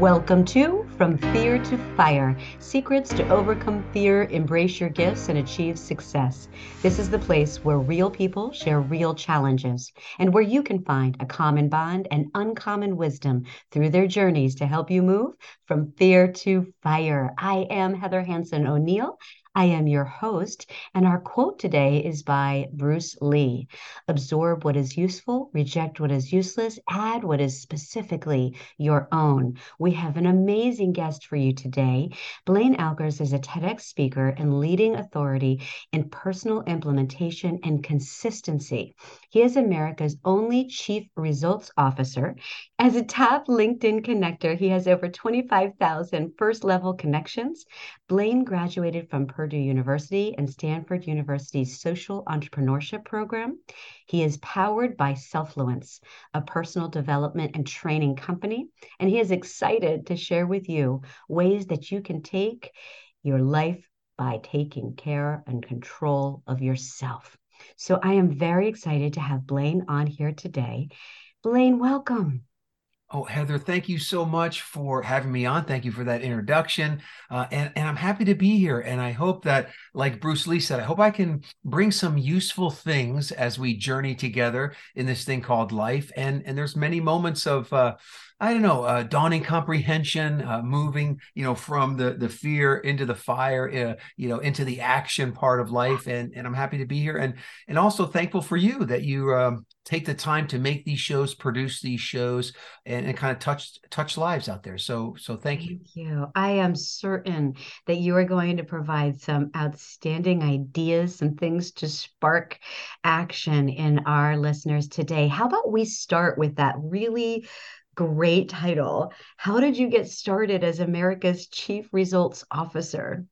Welcome to From Fear to Fire Secrets to Overcome Fear, Embrace Your Gifts, and Achieve Success. This is the place where real people share real challenges and where you can find a common bond and uncommon wisdom through their journeys to help you move from fear to fire. I am Heather Hanson O'Neill. I am your host, and our quote today is by Bruce Lee Absorb what is useful, reject what is useless, add what is specifically your own. We have an amazing guest for you today. Blaine Oelkers is a TEDx speaker and leading authority in personal implementation and consistency. He is America's only chief results officer. As a top LinkedIn connector, he has over 25,000 first level connections. Blaine graduated from Purdue University and Stanford University's social entrepreneurship program. He is powered by Selfluence, a personal development and training company, and he is excited to share with you ways that you can take your life by taking care and control of yourself. So I am very excited to have Blaine on here today. Blaine, welcome. Oh, Heather, thank you so much for having me on. Thank you for that introduction. Uh, and, and I'm happy to be here. And I hope that, like Bruce Lee said, I hope I can bring some useful things as we journey together in this thing called life. And, and there's many moments of, uh, I don't know, uh, dawning comprehension, uh, moving, you know, from the the fear into the fire, uh, you know, into the action part of life. And and I'm happy to be here, and and also thankful for you that you um, take the time to make these shows, produce these shows, and, and kind of touch touch lives out there. So so thank you. Thank you. I am certain that you are going to provide some outstanding ideas, and things to spark action in our listeners today. How about we start with that really great title. How did you get started as America's Chief Results Officer?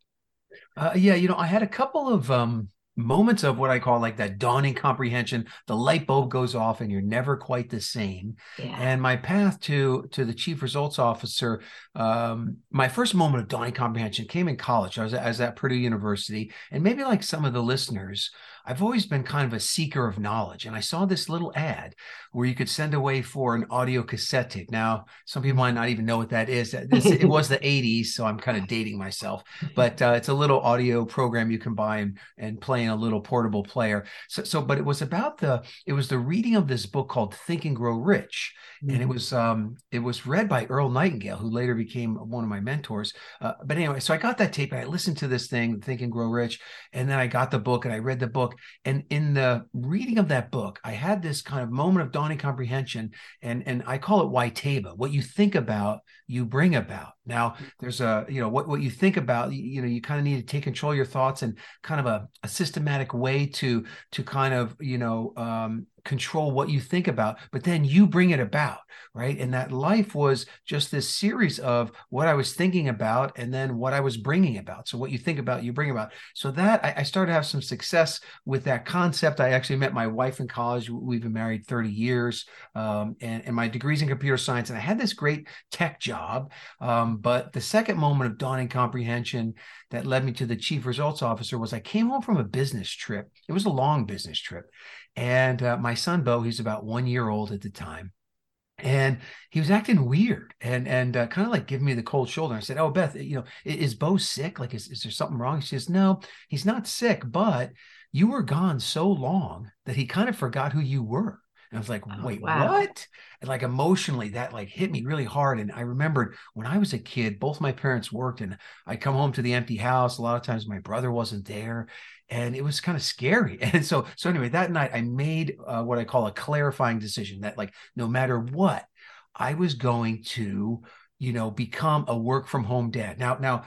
Uh, yeah, you know, I had a couple of um, moments of what I call like that dawning comprehension. The light bulb goes off, and you're never quite the same. Yeah. And my path to to the chief results officer, um, my first moment of dawning comprehension came in college. I was, I was at Purdue University, and maybe like some of the listeners, I've always been kind of a seeker of knowledge. And I saw this little ad where you could send away for an audio cassette tape. Now, some people might not even know what that is. This, it was the 80s, so I'm kind of dating myself, but uh, it's a little audio program you can buy and, and play in a little portable player. So, so, but it was about the, it was the reading of this book called Think and Grow Rich. Mm-hmm. And it mm-hmm. was, um, it was read by Earl Nightingale, who later became one of my mentors. Uh, but anyway, so I got that tape and I listened to this thing, Think and Grow Rich. And then I got the book and I read the book and in the reading of that book, I had this kind of moment of dawning comprehension, and and I call it WTABA. What you think about, you bring about. Now, there's a you know what what you think about. You, you know, you kind of need to take control of your thoughts and kind of a, a systematic way to to kind of you know um, control what you think about, but then you bring it about, right? And that life was just this series of what I was thinking about and then what I was bringing about. So what you think about, you bring about. So that I, I started to have some success with that concept. I actually met my wife in college. We've been married 30 years, um, and, and my degrees in computer science. And I had this great tech job. Um, but the second moment of dawning comprehension that led me to the chief results officer was I came home from a business trip. It was a long business trip. And uh, my son Bo, he's about one year old at the time, and he was acting weird and and uh, kind of like giving me the cold shoulder. I said, "Oh, Beth, you know, is Bo sick? Like, is, is there something wrong?" She says, "No, he's not sick, but you were gone so long that he kind of forgot who you were." And I was like, oh, wait, wow. what? And like emotionally, that like hit me really hard. And I remembered when I was a kid, both my parents worked and I come home to the empty house. A lot of times my brother wasn't there and it was kind of scary. And so, so anyway, that night I made uh, what I call a clarifying decision that like, no matter what, I was going to, you know, become a work from home dad. Now, now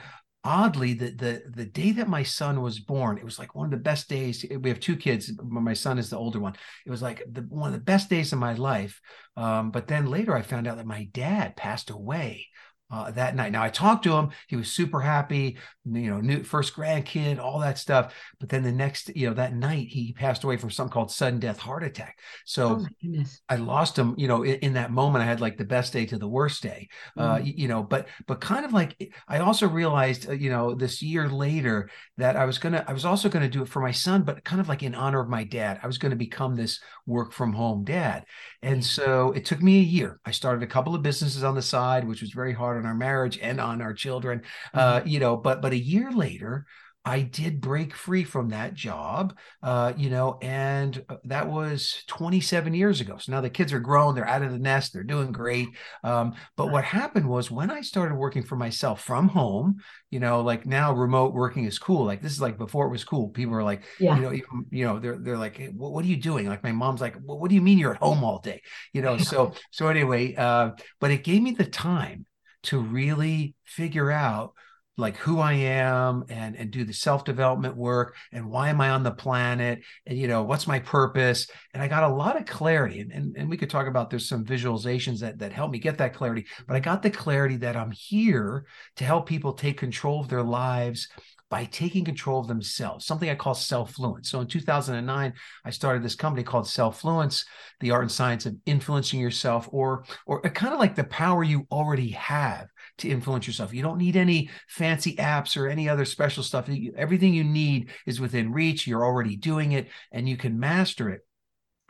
oddly the the the day that my son was born it was like one of the best days we have two kids my son is the older one. It was like the, one of the best days of my life um, but then later i found out that my dad passed away uh, that night. Now I talked to him; he was super happy. You know, new first grandkid, all that stuff. But then the next, you know, that night he passed away from something called sudden death heart attack. So oh I lost him. You know, in, in, that moment, I had like the best day to the worst day. Mm. Uh, you, you, know, but but kind of like I also realized, uh, you know, this year later that I was gonna, I was also gonna do it for my son, but kind of like in honor of my dad. I was going to become this work from home dad, and so it took me a year. I started a couple of businesses on the side, which was very hard on our marriage and on our children. Uh, mm-hmm. you know, but but a year later, I did break free from that job, uh, you know, and uh, that was 27 years ago. So now the kids are grown, they're out of the nest, they're doing great. Um, but what happened was when I started working for myself from home, you know, like now remote working is cool. Like this is like before it was cool. People are like, yeah. you know, even, you know, they're they're like, hey, what, what, are you doing? Like my mom's like, well, what do you mean you're at home all day? You know, so so anyway, uh, but it gave me the time to really figure out like who I am and and do the self-development work and why am I on the planet and you know what's my purpose? And I got a lot of clarity and, and, and we could talk about there's some visualizations that that help me get that clarity but I got the clarity that I'm here to help people take control of their lives by taking control of themselves, something I call self-fluence. So in 2009, I started this company called Self-Fluence, the art and science of influencing yourself, or or kind of like the power you already have to influence yourself. You don't need any fancy apps or any other special stuff. Everything you need is within reach. You're already doing it and you can master it.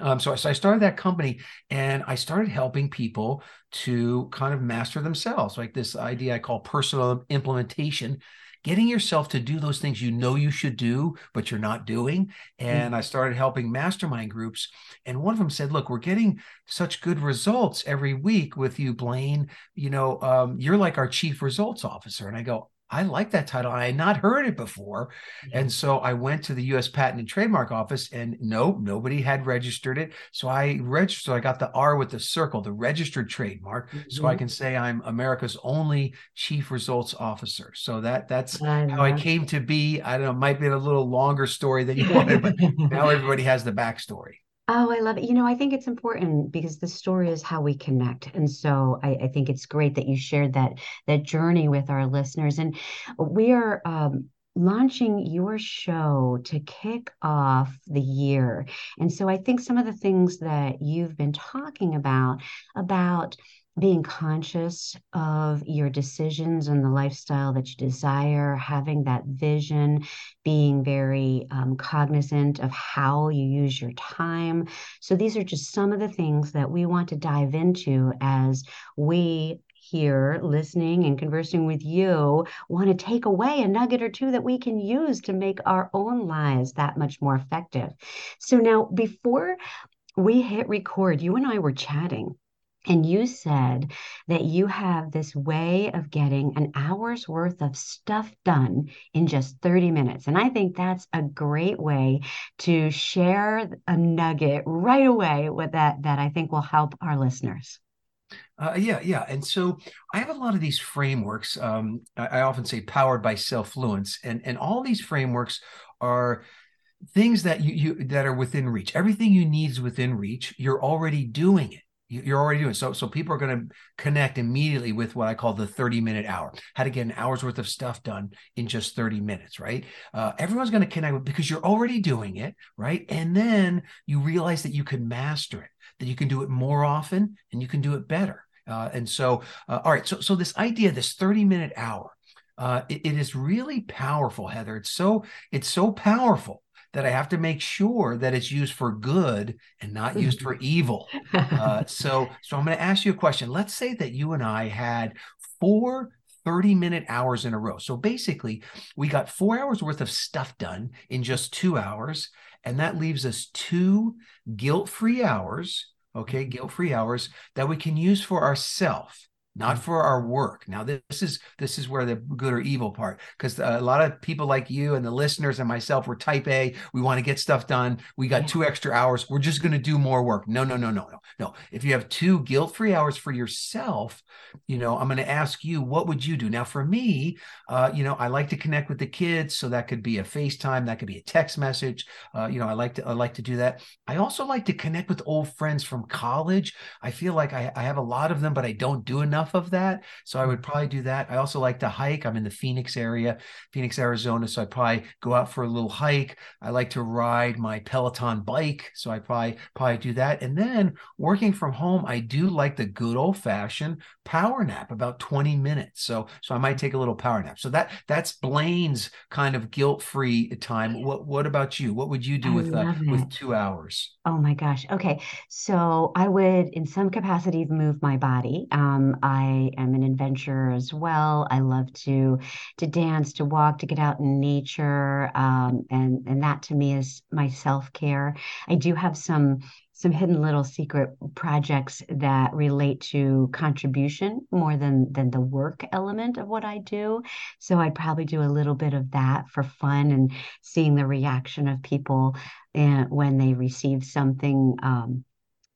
Um, so, so I started that company and I started helping people to kind of master themselves, like this idea I call personal implementation getting yourself to do those things you know you should do, but you're not doing. And mm-hmm. I started helping mastermind groups. And one of them said, Look, we're getting such good results every week with you, Blaine. You know, um, you're like our chief results officer. And I go, I like that title. I had not heard it before. And so I went to the US Patent and Trademark Office and nope, nobody had registered it. So I registered, so I got the R with the circle, the registered trademark. Mm-hmm. So I mm-hmm. can say I'm America's only chief results officer. So that that's I how I came to be. I don't know, might be a little longer story than you wanted, but now everybody has the backstory. Oh, I love it. You know, I think it's important because the story is how we connect. And so I, I think it's great that you shared that that journey with our listeners. And we are um, launching your show to kick off the year. And so I think some of the things that you've been talking about, about being conscious of your decisions and the lifestyle that you desire, having that vision, being very um, cognizant of how you use your time. So, these are just some of the things that we want to dive into as we here listening and conversing with you want to take away a nugget or two that we can use to make our own lives that much more effective. So now before we hit record, you and I were chatting and you said that you have this way of getting an hour's worth of stuff done in just 30 minutes. And I think that's a great way to share a nugget right away with that that I think will help our listeners. Uh, yeah, yeah. And so I have a lot of these frameworks. Um, I, I often say powered by self-fluence. And, and all these frameworks are things that you, you that are within reach. Everything you need is within reach. You're already doing it you're already doing. So so people are going to connect immediately with what i call the 30 minute hour how to get an hour's worth of stuff done in just 30 minutes right? Uh, everyone's going to connect with because you're already doing it right? And then you realize that you can master it that you can do it more often and you can do it better. Uh, and so uh, all right so so this idea this 30 minute hour uh, it, it is really powerful heather. It's so it's so powerful that I have to make sure that it's used for good and not used for evil. Uh, so, so I'm going to ask you a question. Let's say that you and I had four 30 minute hours in a row. So basically, we got four hours worth of stuff done in just two hours. And that leaves us two guilt free hours. Okay, mm-hmm. guilt free hours that we can use for ourselves not for our work. Now this is this is where the good or evil part because a lot of people like you and the listeners and myself we're type A. We want to get stuff done. We got two extra hours. We're just going to do more work. No, no, no, no, no, no. If you have two guilt-free hours for yourself, you know, I'm going to ask you, what would you do? Now, for me, uh, you know, I like to connect with the kids, so that could be a FaceTime, that could be a text message. Uh, you know, I like to I like to do that. I also like to connect with old friends from college. I feel like I, I have a lot of them, but I don't do enough enough of that. So I would probably do that. I also like to hike. I'm in the Phoenix area, Phoenix, Arizona. So I probably go out for a little hike. I like to ride my Peloton bike. So I probably probably do that. And then working from home, I do like the good old fashioned power nap, about 20 minutes. So so I might take a little power nap. So that that's Blaine's kind of guilt free time. What what about you? What would you do I with uh, with two hours? Oh my gosh. Okay. So I would, in some capacities, move my body. Um, I am an adventurer as well. I love to to dance, to walk, to get out in nature, um, and and that to me is my self care. I do have some some hidden little secret projects that relate to contribution more than than the work element of what I do. So I'd probably do a little bit of that for fun and seeing the reaction of people and eh, when they receive something um,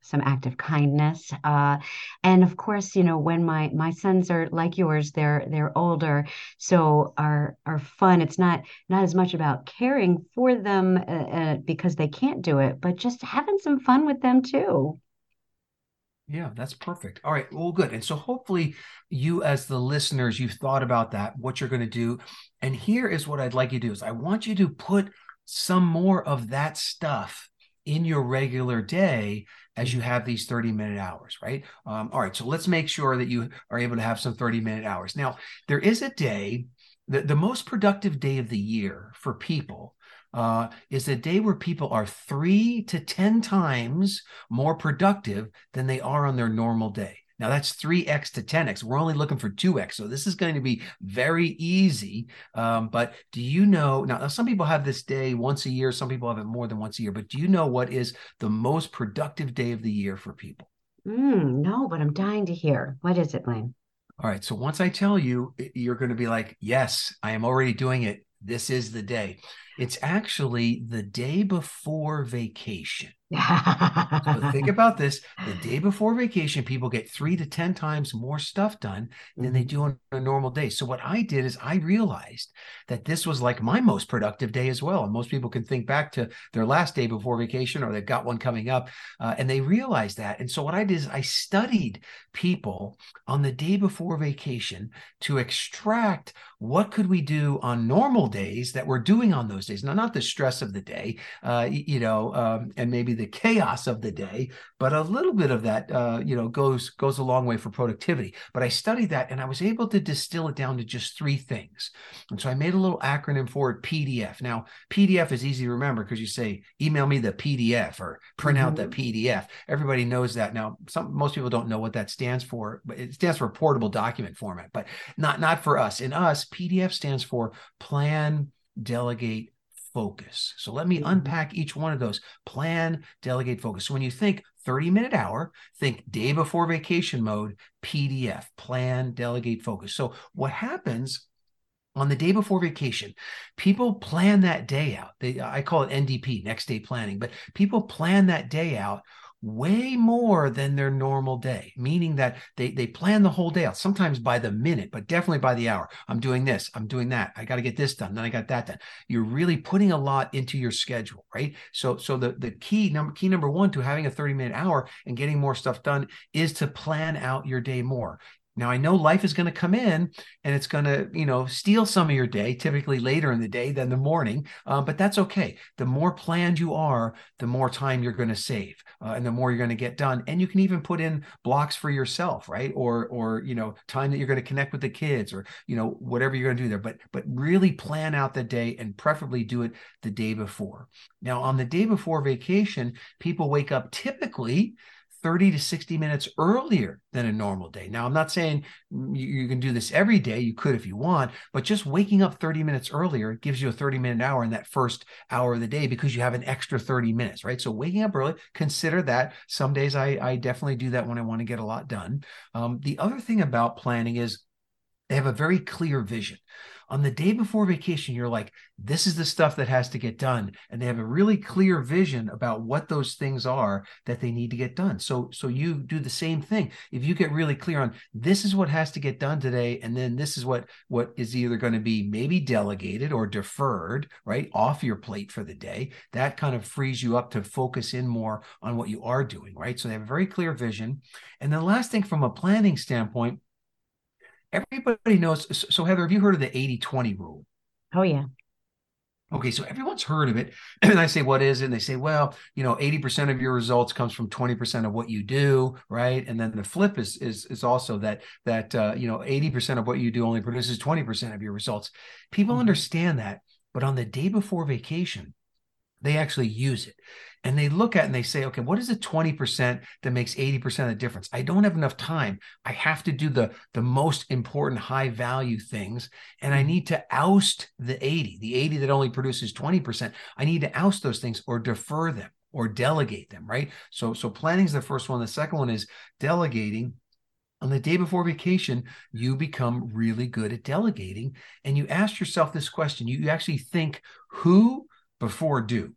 some act of kindness uh, and of course you know when my my sons are like yours they're they're older so our our fun it's not not as much about caring for them uh, uh, because they can't do it but just having some fun with them too yeah, that's perfect. All right. Well, good. And so hopefully you as the listeners, you've thought about that, what you're going to do. And here is what I'd like you to do is I want you to put some more of that stuff in your regular day as you have these 30 minute hours, right? Um, all right, so let's make sure that you are able to have some 30 minute hours. Now, there is a day, the, the most productive day of the year for people uh, is a day where people are three to 10 times more productive than they are on their normal day. Now that's 3x to 10x. We're only looking for 2x. So this is going to be very easy. Um, but do you know now, some people have this day once a year, some people have it more than once a year, but do you know what is the most productive day of the year for people? Mm, no, but I'm dying to hear. What is it, Blaine? All right. So once I tell you, you're going to be like, yes, I am already doing it. This is the day. It's actually the day before vacation. So think about this. The day before vacation people get three to ten times more stuff done than they mm-hmm. do on a normal day. So what i did is i realized that this was like my most productive day as well. And most people can think back to their last day before vacation or they've got one coming up uh, and they realized that. And so what i did is i studied people on the day before vacation to extract what could we do on normal days that we're doing on those days now not the stress of the day uh, you know um, and maybe the the chaos of the day, but a little bit of that, uh, you know, goes goes a long way for productivity. But I studied that, and I was able to distill it down to just three things. And so I made a little acronym for it: PDF. Now, PDF is easy to remember because you say, "Email me the PDF" or "Print mm-hmm. out the mm-hmm. PDF." Everybody knows that. Now, some most people don't know what that stands for, but it stands for portable document format. But not not for us. In us, PDF stands for Plan, Delegate, focus. So let me mm-hmm. unpack each one of those plan, delegate, focus. So when you think 30 minute hour, think day before vacation mode, PDF, plan, delegate, focus. So what happens on the day before vacation, people plan that day out. They, I call it NDP, next day planning, but people plan that day out way more than their normal day, meaning that they they plan the whole day out, sometimes by the minute, but definitely by the hour. I'm doing this, I'm doing that. I got to get this done, then I got that done. You're really putting a lot into your schedule, right? So so the the key number key number 1 to having a 30 minute hour and getting more stuff done is to plan out your day more. Now I know life is going to come in and it's going to, you know, steal some of your day, typically later in the day than the morning. Uh, but that's okay. The more planned you are, the more time you're going to save, uh, and the more you're going to get done. And you can even put in blocks for yourself, right? Or, or you know, time that you're going to connect with the kids, or you know, whatever you're going to do there. But, but really plan out the day and preferably do it the day before. Now, on the day before vacation, people wake up typically 30 to 60 minutes earlier than a normal day. Now, I'm not saying you, you, can do this every day. You could if you want, but just waking up 30 minutes earlier gives you a 30 minute hour in that first hour of the day because you have an extra 30 minutes, right? So waking up early, consider that. Some days I, I definitely do that when I want to get a lot done. Um, the other thing about planning is they have a very clear vision on the day before vacation, you're like, this is the stuff that has to get done. And they have a really clear vision about what those things are that they need to get done. So, so you do the same thing. If you get really clear on this is what has to get done today, and then this is what what is either going to be maybe delegated or deferred, right? Off your plate for the day. That kind of frees you up to focus in more on what you are doing, right? So they have a very clear vision. And the last thing from a planning standpoint, everybody knows. So, Heather, have you heard of the 80 20 rule? Oh, yeah. Okay, so everyone's heard of it. And I say, what is it? And they say, well, you know, 80% of your results comes from 20% of what you do, right? And then the flip is is is also that that uh, you know, 80% of what you do only produces 20% of your results. People mm-hmm. understand that, but on the day before vacation, they actually use it and they look at and they say, okay, what is the 20% that makes 80% of the difference? I don't have enough time. I have to do the, the most important high value things. And I mm-hmm. need to oust the 80, the 80 that only produces 20%. I need to oust those things or defer them or delegate them, right? So, so planning is the first one. The second one is delegating on the day before vacation, you become really good at delegating. And you ask yourself this question. You, you actually think who before do.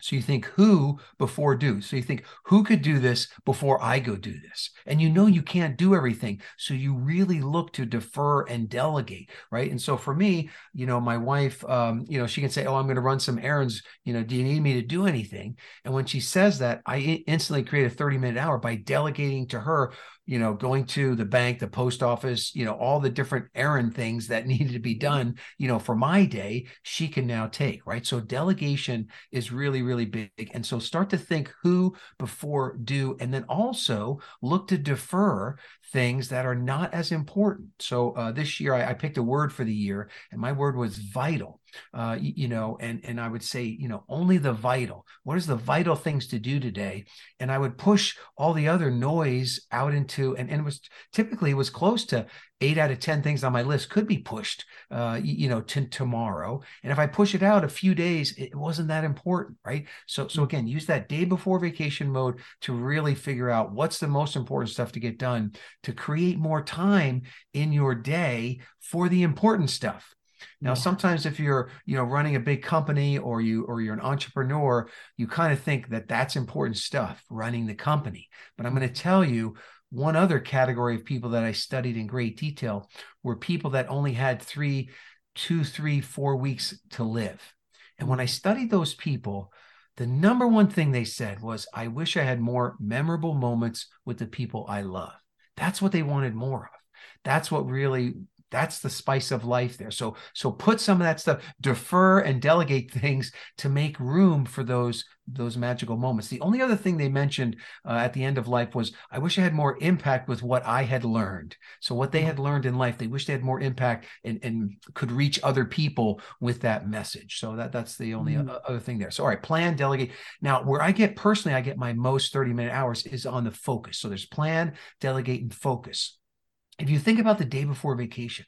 So you think who before do. So you think who could do this before I go do this. And you know you can't do everything. So you really look to defer and delegate, right? And so for me, you know, my wife, um, you know, she can say, "Oh, I'm going to run some errands. You know, do you need me to do anything?" And when she says that, I instantly create a 30 minute hour by delegating to her you know, going to the bank, the post office, you know, all the different errand things that needed to be done, you know, for my day, she can now take, right? So delegation is really, really big. And so start to think who before do, and then also look to defer things that are not as important. So uh, this year I, I, picked a word for the year, and my word was vital. Uh, you, know, and and I would say, you know, only the vital. What is the vital things to do today? And I would push all the other noise out into, and, and it was typically it was close to eight out of 10 things on my list could be pushed, uh, you know, to tomorrow. And if I push it out a few days, it wasn't that important, right? So, so mm. again, use that day before vacation mode to really figure out what's the most important stuff to get done to create more time in your day for the important stuff. Now, yeah. sometimes if you're, you know, running a big company or you or you're an entrepreneur, you kind of think that that's important stuff, running the company. But I'm going to tell you, one other category of people that I studied in great detail were people that only had three, two, three, four weeks to live. And when I studied those people, the number one thing they said was, I wish I had more memorable moments with the people I love. That's what they wanted more of. That's what really that's the spice of life there. So so put some of that stuff defer and delegate things to make room for those those magical moments. The only other thing they mentioned uh, at the end of life was i wish i had more impact with what i had learned. So what they had learned in life they wish they had more impact and, and could reach other people with that message. So that that's the only mm. other thing there. So all right plan delegate. Now where i get personally i get my most 30 minute hours is on the focus. So there's plan delegate and focus if you think about the day before vacation,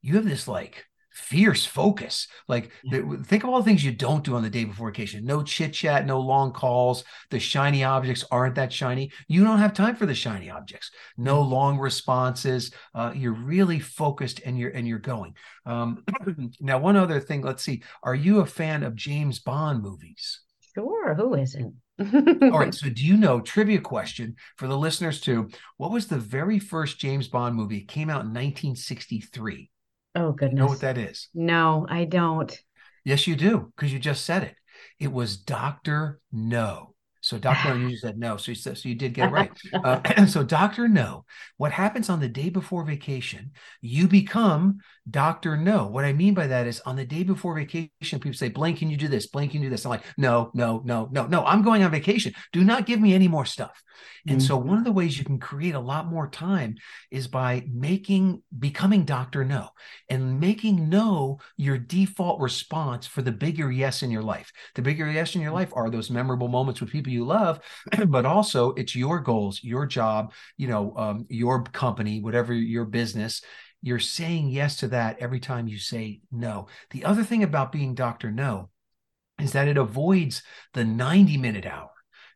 you have this like fierce focus. Like the, think of all the things you don't do on the day before vacation. No chit chat, no long calls. The shiny objects aren't that shiny. You don't have time for the shiny objects. No long responses. Uh, you're really focused and you're and you're going. Um, now, one other thing. Let's see. Are you a fan of James Bond movies? Sure. Who isn't? All right. So, do you know, trivia question for the listeners too, what was the very first James Bond movie? It came out in 1963. Oh, goodness. You know what that is? No, I don't. Yes, you do, because you just said it. It was Dr. No. So Dr. No, you said no. So you, said, so you did get it right. Uh, so Dr. No, what happens on the day before vacation, you become Dr. No. What I mean by that is on the day before vacation, people say, Blaine, can you do this? Blaine, can you do this? I'm like, no, no, no, no, no. I'm going on vacation. Do not give me any more stuff. And mm-hmm. so one of the ways you can create a lot more time is by making becoming Dr. No and making no your default response for the bigger yes in your life. The bigger yes in your life are those memorable moments with people you love, but also it's your goals, your job, you know, um, your company, whatever your business. You're saying yes to that every time you say no. The other thing about being Dr. No is that it avoids the 90 minute hour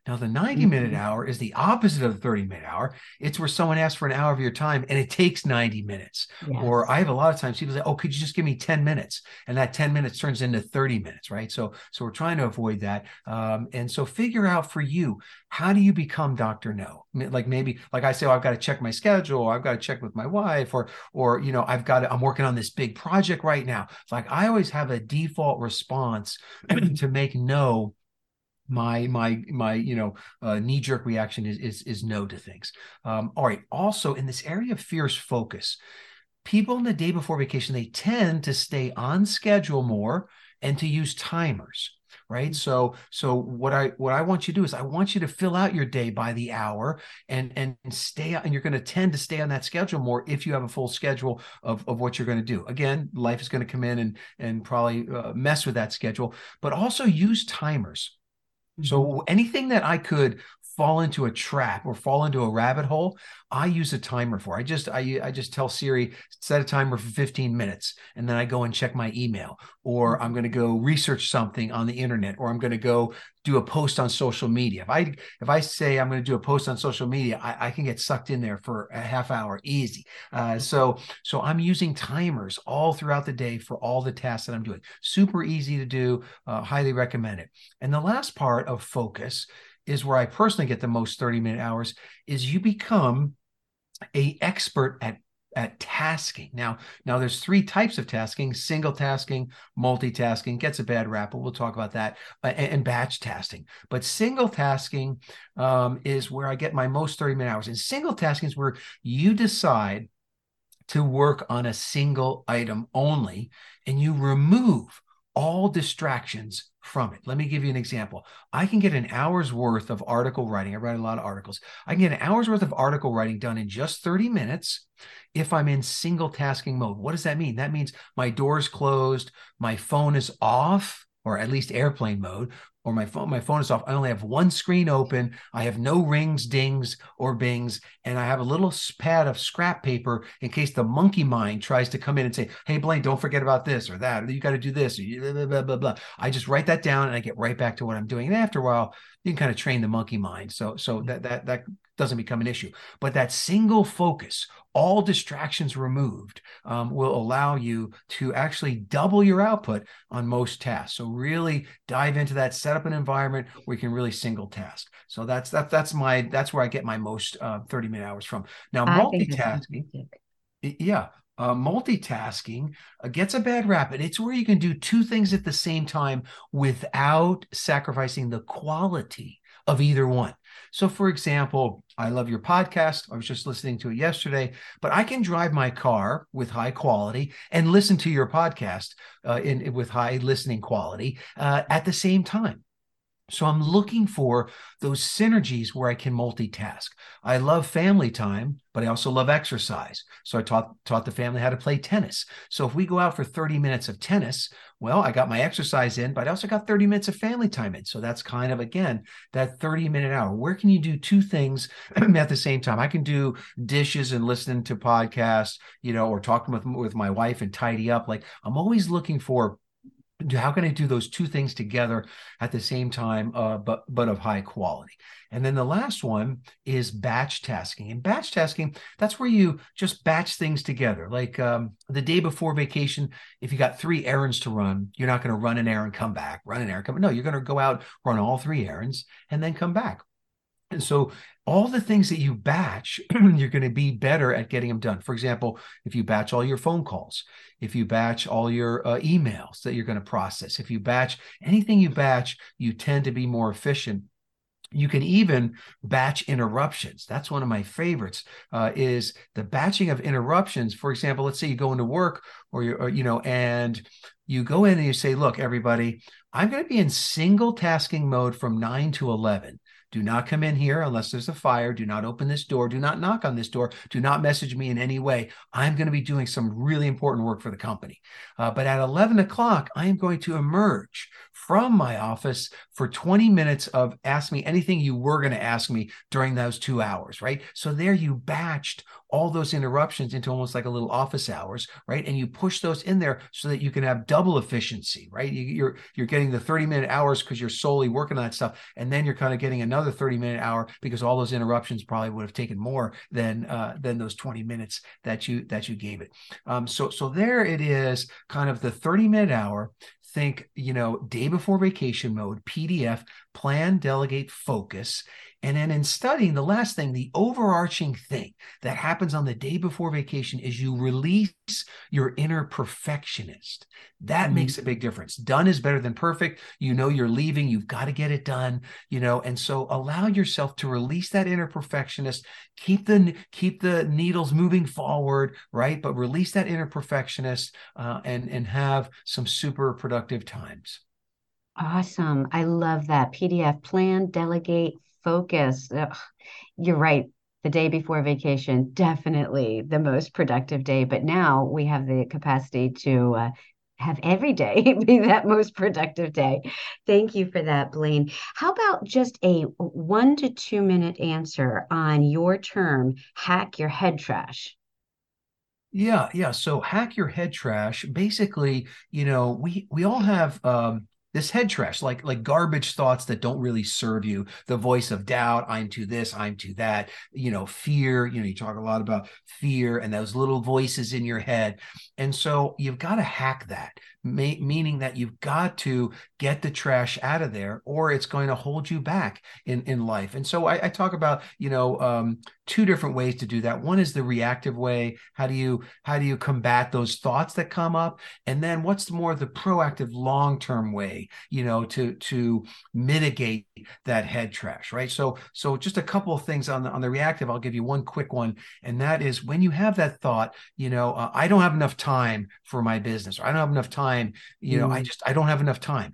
now, the 90 minute mm-hmm. hour is the opposite of the 30 minute hour. It's where someone asks for an hour of your time and it takes 90 minutes. Yes. Or I have a lot of times people say, Oh, could you just give me 10 minutes? And that 10 minutes turns into 30 minutes, right? So, so we're trying to avoid that. Um, and so figure out for you, how do you become Dr. No? Like maybe, like I say, oh, I've got to check my schedule. I've got to check with my wife or, or, you know, I've got to, I'm working on this big project right now. Like I always have a default response to make no my my my you know uh, knee jerk reaction is is is no to things. Um, all right. Also, in this area of fierce focus, people in the day before vacation they tend to stay on schedule more and to use timers. right so so what i what i want you to do is i want you to fill out your day by the hour and and stay and you're going to tend to stay on that schedule more if you have a full schedule of, of what you're going to do again life is going to come in and and probably uh, mess with that schedule but also use timers so anything that I could fall into a trap or fall into a rabbit hole, I use a timer for. I just I I just tell Siri set a timer for 15 minutes and then I go and check my email or I'm going to go research something on the internet or I'm going to go do a post on social media. If I if I say I'm going to do a post on social media, I, I can get sucked in there for a half hour easy. Uh, so so I'm using timers all throughout the day for all the tasks that I'm doing. Super easy to do. Uh, highly recommend it. And the last part of focus is where I personally get the most 30 minute hours is you become a expert at at tasking. Now, now there's three types of tasking: single tasking, multitasking gets a bad rap, but we'll talk about that, uh, and, and, batch tasking. But single tasking um, is where I get my most 30 minute hours. And single tasking is where you decide to work on a single item only, and you remove all distractions from it. Let me give you an example. I can get an hour's worth of article writing. I write a lot of articles. I can get an hour's worth of article writing done in just 30 minutes if I'm in single tasking mode. What does that mean? That means my door's closed, my phone is off, or at least airplane mode or my phone my phone is off. I only have one screen open. I have no rings dings or bings. And i have a little pad of scrap paper in case the monkey mind tries to come in and say hey blaine don't forget about this or that. Or you got to do this. Or blah, blah, blah, blah, i just write that down and i get right back to what i'm doing. And after a while you can kind of train the monkey mind. So so mm. that that that doesn't become an issue. But that single focus, all distractions removed, um, will allow you to actually double your output on most tasks. So really dive into that, set up an environment where you can really single task. So that's that, that's my that's where I get my most uh, 30 minute hours from. Now multitasking, yeah. Uh, multitasking uh, gets a bad rap, and it's where you can do two things at the same time without sacrificing the quality of either one. So, for example, I love your podcast. I was just listening to it yesterday, but I can drive my car with high quality and listen to your podcast uh, in, with high listening quality uh, at the same time. So I'm looking for those synergies where I can multitask. I love family time, but I also love exercise. So I taught taught the family how to play tennis. So if we go out for 30 minutes of tennis, well, I got my exercise in, but I also got 30 minutes of family time in. So that's kind of again that 30 minute hour. Where can you do two things at the same time? I can do dishes and listen to podcasts, you know, or talking with with my wife and tidy up. Like I'm always looking for how can I do those two things together at the same time, uh, but but of high quality? And then the last one is batch tasking. And batch tasking, that's where you just batch things together. Like um, the day before vacation, if you got three errands to run, you're not going to run an errand, come back, run an errand, come. No, you're going to go out, run all three errands, and then come back. And so all the things that you batch, you're going to be better at getting them done. For example, if you batch all your phone calls, if you batch all your uh, emails that you're going to process, if you batch anything you batch, you tend to be more efficient. You can even batch interruptions. That's one of my favorites uh, is the batching of interruptions. For example let's say you go into work or you or, you know and you go in and you say look everybody i'm going to be in single tasking mode from 9 to 11 do not come in here unless there's a fire. Do not open this door. Do not knock on this door. Do not message me in any way. I'm going to be doing some really important work for the company. Uh, but at 11 o'clock, I am going to emerge from my office for 20 minutes of ask me anything you were going to ask me during those two hours, right? So there you batched all those interruptions into almost like a little office hours, right? And you push those in there so that you can have double efficiency, right? You, are you're getting the 30 minute hours because you're solely working on that stuff, and then you're kind of getting another 30 minute hour because all those interruptions probably would have taken more than uh, than those 20 minutes that you that you gave it. Um, so so there it is, kind of the 30 minute hour think, you know, day before vacation mode, PDF, plan, delegate, focus. And then in studying, the last thing, the overarching thing that happens on the day before vacation is you release your inner perfectionist. That mm-hmm. makes a big difference. Done is better than perfect. You know you're leaving, you've got to get it done, you know, and so allow yourself to release that inner perfectionist, keep the keep the needles moving forward, right? But release that inner perfectionist uh, and and have some super productive times. Awesome. I love that. PDF plan, delegate, focus. Ugh, you're right. The day before vacation, definitely the most productive day. But now we have the capacity to uh, have every day be that most productive day. Thank you for that, Blaine. How about just a one to two minute answer on your term, hack your head trash? Yeah, yeah. So hack your head trash. Basically, you know, we we all have um this head trash, like like garbage thoughts that don't really serve you. The voice of doubt, I'm to this, I'm to that. You know, fear. You know, you talk a lot about fear and those little voices in your head, and so you've got to hack that meaning that you've got to get the trash out of there or it's going to hold you back in, in life. And so I, I talk about, you know, um, two different ways to do that. One is the reactive way. How do you, how do you combat those thoughts that come up? And then what's more the proactive long-term way, you know, to, to mitigate that head trash, right? So, so just a couple of things on the, on the reactive, I'll give you one quick one. And that is when you have that thought, you know, uh, I don't have enough time for my business or I don't have enough time time. You know, mm. I just I don't have enough time.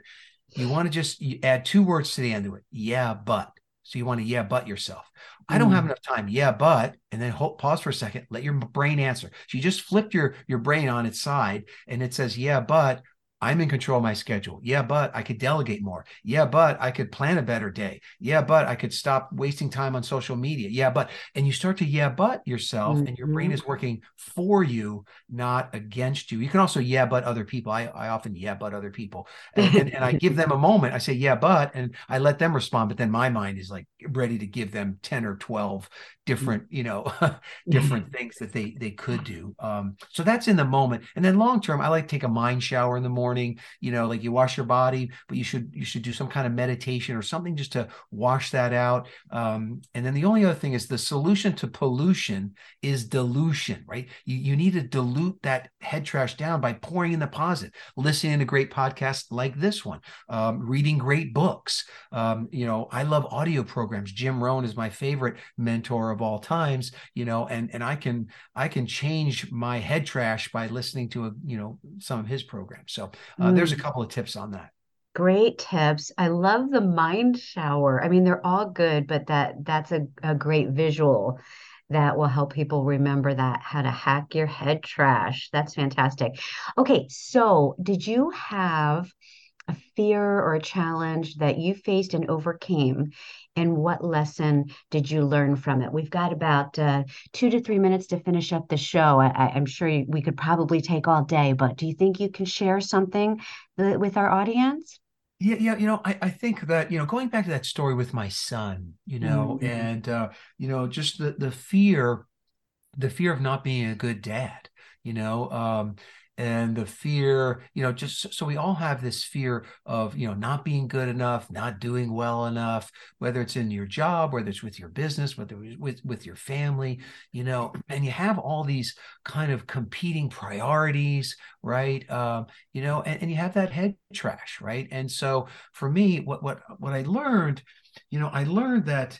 You want to just add two words to the end of it. Yeah, but. So you want to yeah, but yourself. I don't have mm. enough time. Yeah, but and then hold, pause for a second. Let your brain answer. So you just flip your your brain on its side, and it says yeah, but I'm in control of my schedule. Yeah, but I could delegate more. Yeah, but I could plan a better day. Yeah, but I could stop wasting time on social media. Yeah, but and you start to yeah, but yourself, mm-hmm. and your brain mm-hmm. is working for you, not against you. You can also yeah, but other people. I, I often yeah, but other people, and, and, and I give them a moment. I say yeah, but, and I let them respond. But then my mind is like ready to give them ten or twelve different you know different things that they they could do um so that's in the moment and then long term i like take a mind shower in the morning you know like you wash your body but you should you should do some kind of meditation or something just to wash that out. Um and then the only other thing is the solution to pollution is dilution right? You, you need to dilute that head trash down by pouring in the positive listening to great podcasts like this one um, reading great books. Um, you know i love audio programs. Jim rohn is my favorite mentor of all times you know and and i can i can change my head trash by listening to a you know some of his programs. So uh, mm. there's a mm. couple of tips on that Great tips. I love the mind shower. I mean, they're all good, but that that's a, a great visual that will help people remember that how to hack your head trash. That's fantastic. Okay, so did you have a fear or a challenge that you faced and overcame and what lesson did you learn from it? We've got about uh, two to three minutes to finish up the show. I, am sure we could probably take all day, but do you think you can share something th- with our audience? Yeah, yeah, you know, I, I think that, you know, going back to that story with my son, you know, mm-hmm. and uh, you know, just the the fear, the fear of not being a good dad, you know, um, and the fear you know just so we all have this fear of you know not being good enough not doing well enough whether it's in your job whether it's with your business whether it's with with your family you know and you have all these kind of competing priorities right? Um, you know and, and you have that head trash right? And so for me what what what i learned you know i learned that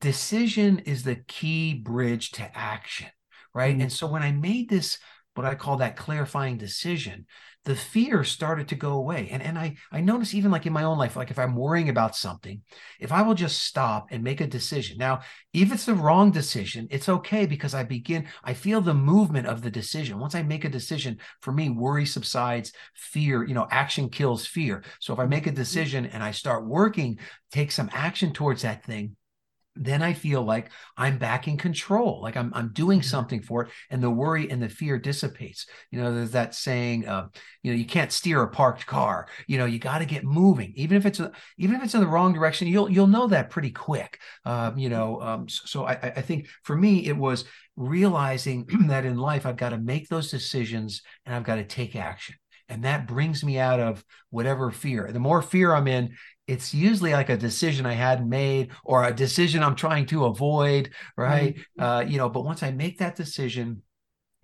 decision is the key bridge to action right? Mm-hmm. and so when i made this what I call that clarifying decision, the fear started to go away. And, and I, I notice even like in my own life, like if I'm worrying about something, if I will just stop and make a decision. Now, if it's the wrong decision, it's okay because I begin, I feel the movement of the decision. Once I make a decision, for me, worry subsides, fear, you know, action kills fear. So if I make a mm-hmm. decision and I start working, take some action towards that thing, then I feel like I'm back in control, like I'm I'm doing mm-hmm. something for it, and the worry and the fear dissipates. You know, there's that saying, uh, you know, you can't steer a parked car. You know, you got to get moving, even if it's a, even if it's in the wrong direction. You'll you'll know that pretty quick. Um, you know, um, so I I think for me it was realizing that in life I've got to make those decisions and I've got to take action and that brings me out of whatever fear the more fear i'm in it's usually like a decision I hadn't made or a decision I'm trying to avoid, right? Mm-hmm. Uh, you know, but once I make that decision,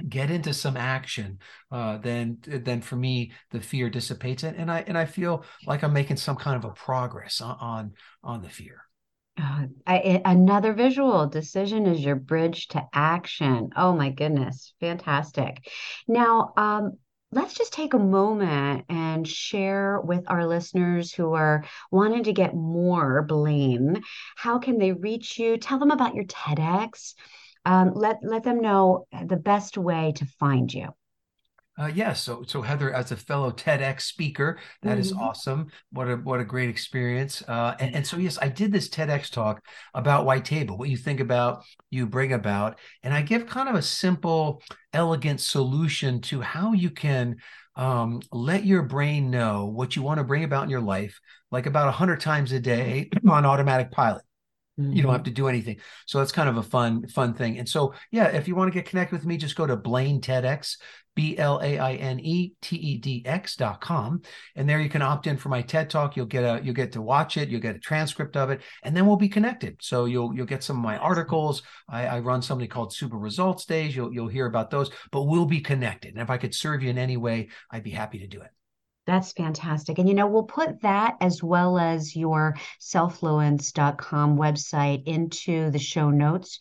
get into some action, uh, then then for me the fear dissipates, and, and I and I feel like I'm making some kind of a progress on on, on the fear. Uh, I, another visual decision is your bridge to action. Oh my goodness, fantastic! Now, um, let's just take a moment and share with our listeners who are wanting to get more Blaine. How can they reach you? Tell them about your TEDx. Um, let let them know the best way to find you. Uh, yes. Yeah, so, so Heather, as a fellow TEDx speaker, that mm-hmm. is awesome. What a what a great experience. Uh, and, and so, yes, I did this TEDx talk about WTABA, what you think about, you bring about, and I give kind of a simple, elegant solution to how you can um, let your brain know what you want to bring about in your life, like about a hundred times a day on automatic pilot. Mm-hmm. You don't have mm-hmm. to do anything. So that's kind of a fun, fun thing. And so, yeah, if you want to get connected with me, just go to Blaine TEDx, B L A I N E T E D X dot com. And there you can opt in for my TED talk. You'll get a you'll get to watch it, you'll get a transcript of it, and then we'll be connected. So you'll you'll get some of my articles. I, I run something called Super Results Days. You'll you'll hear about those, but we'll be connected. And if I could serve you in any way, I'd be happy to do it. That's fantastic. And you know, we'll put that as well as your selffluence.com website into the show notes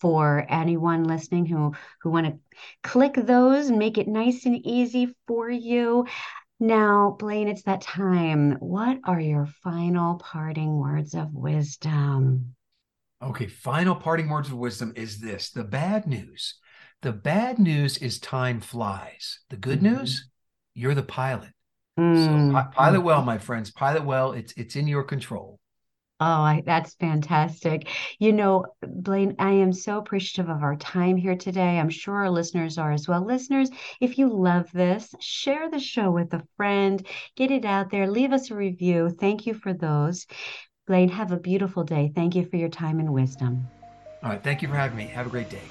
for anyone listening who who want to click those and make it nice and easy for you. Now, Blaine, it's that time. What are your final parting words of wisdom? Okay, final parting words of wisdom is this the bad news. The bad news is time flies. The good mm-hmm. news, you're the pilot. Mm-hmm. So pilot well, my friends. Pilot well. It's it's in your control. Oh, I, that's fantastic. You know, Blaine, I am so appreciative of our time here today. I'm sure our listeners are as well. Listeners, if you love this, share the show with a friend, get it out there, leave us a review. Thank you for those. Blaine, have a beautiful day. Thank you for your time and wisdom. All right. Thank you for having me. Have a great day.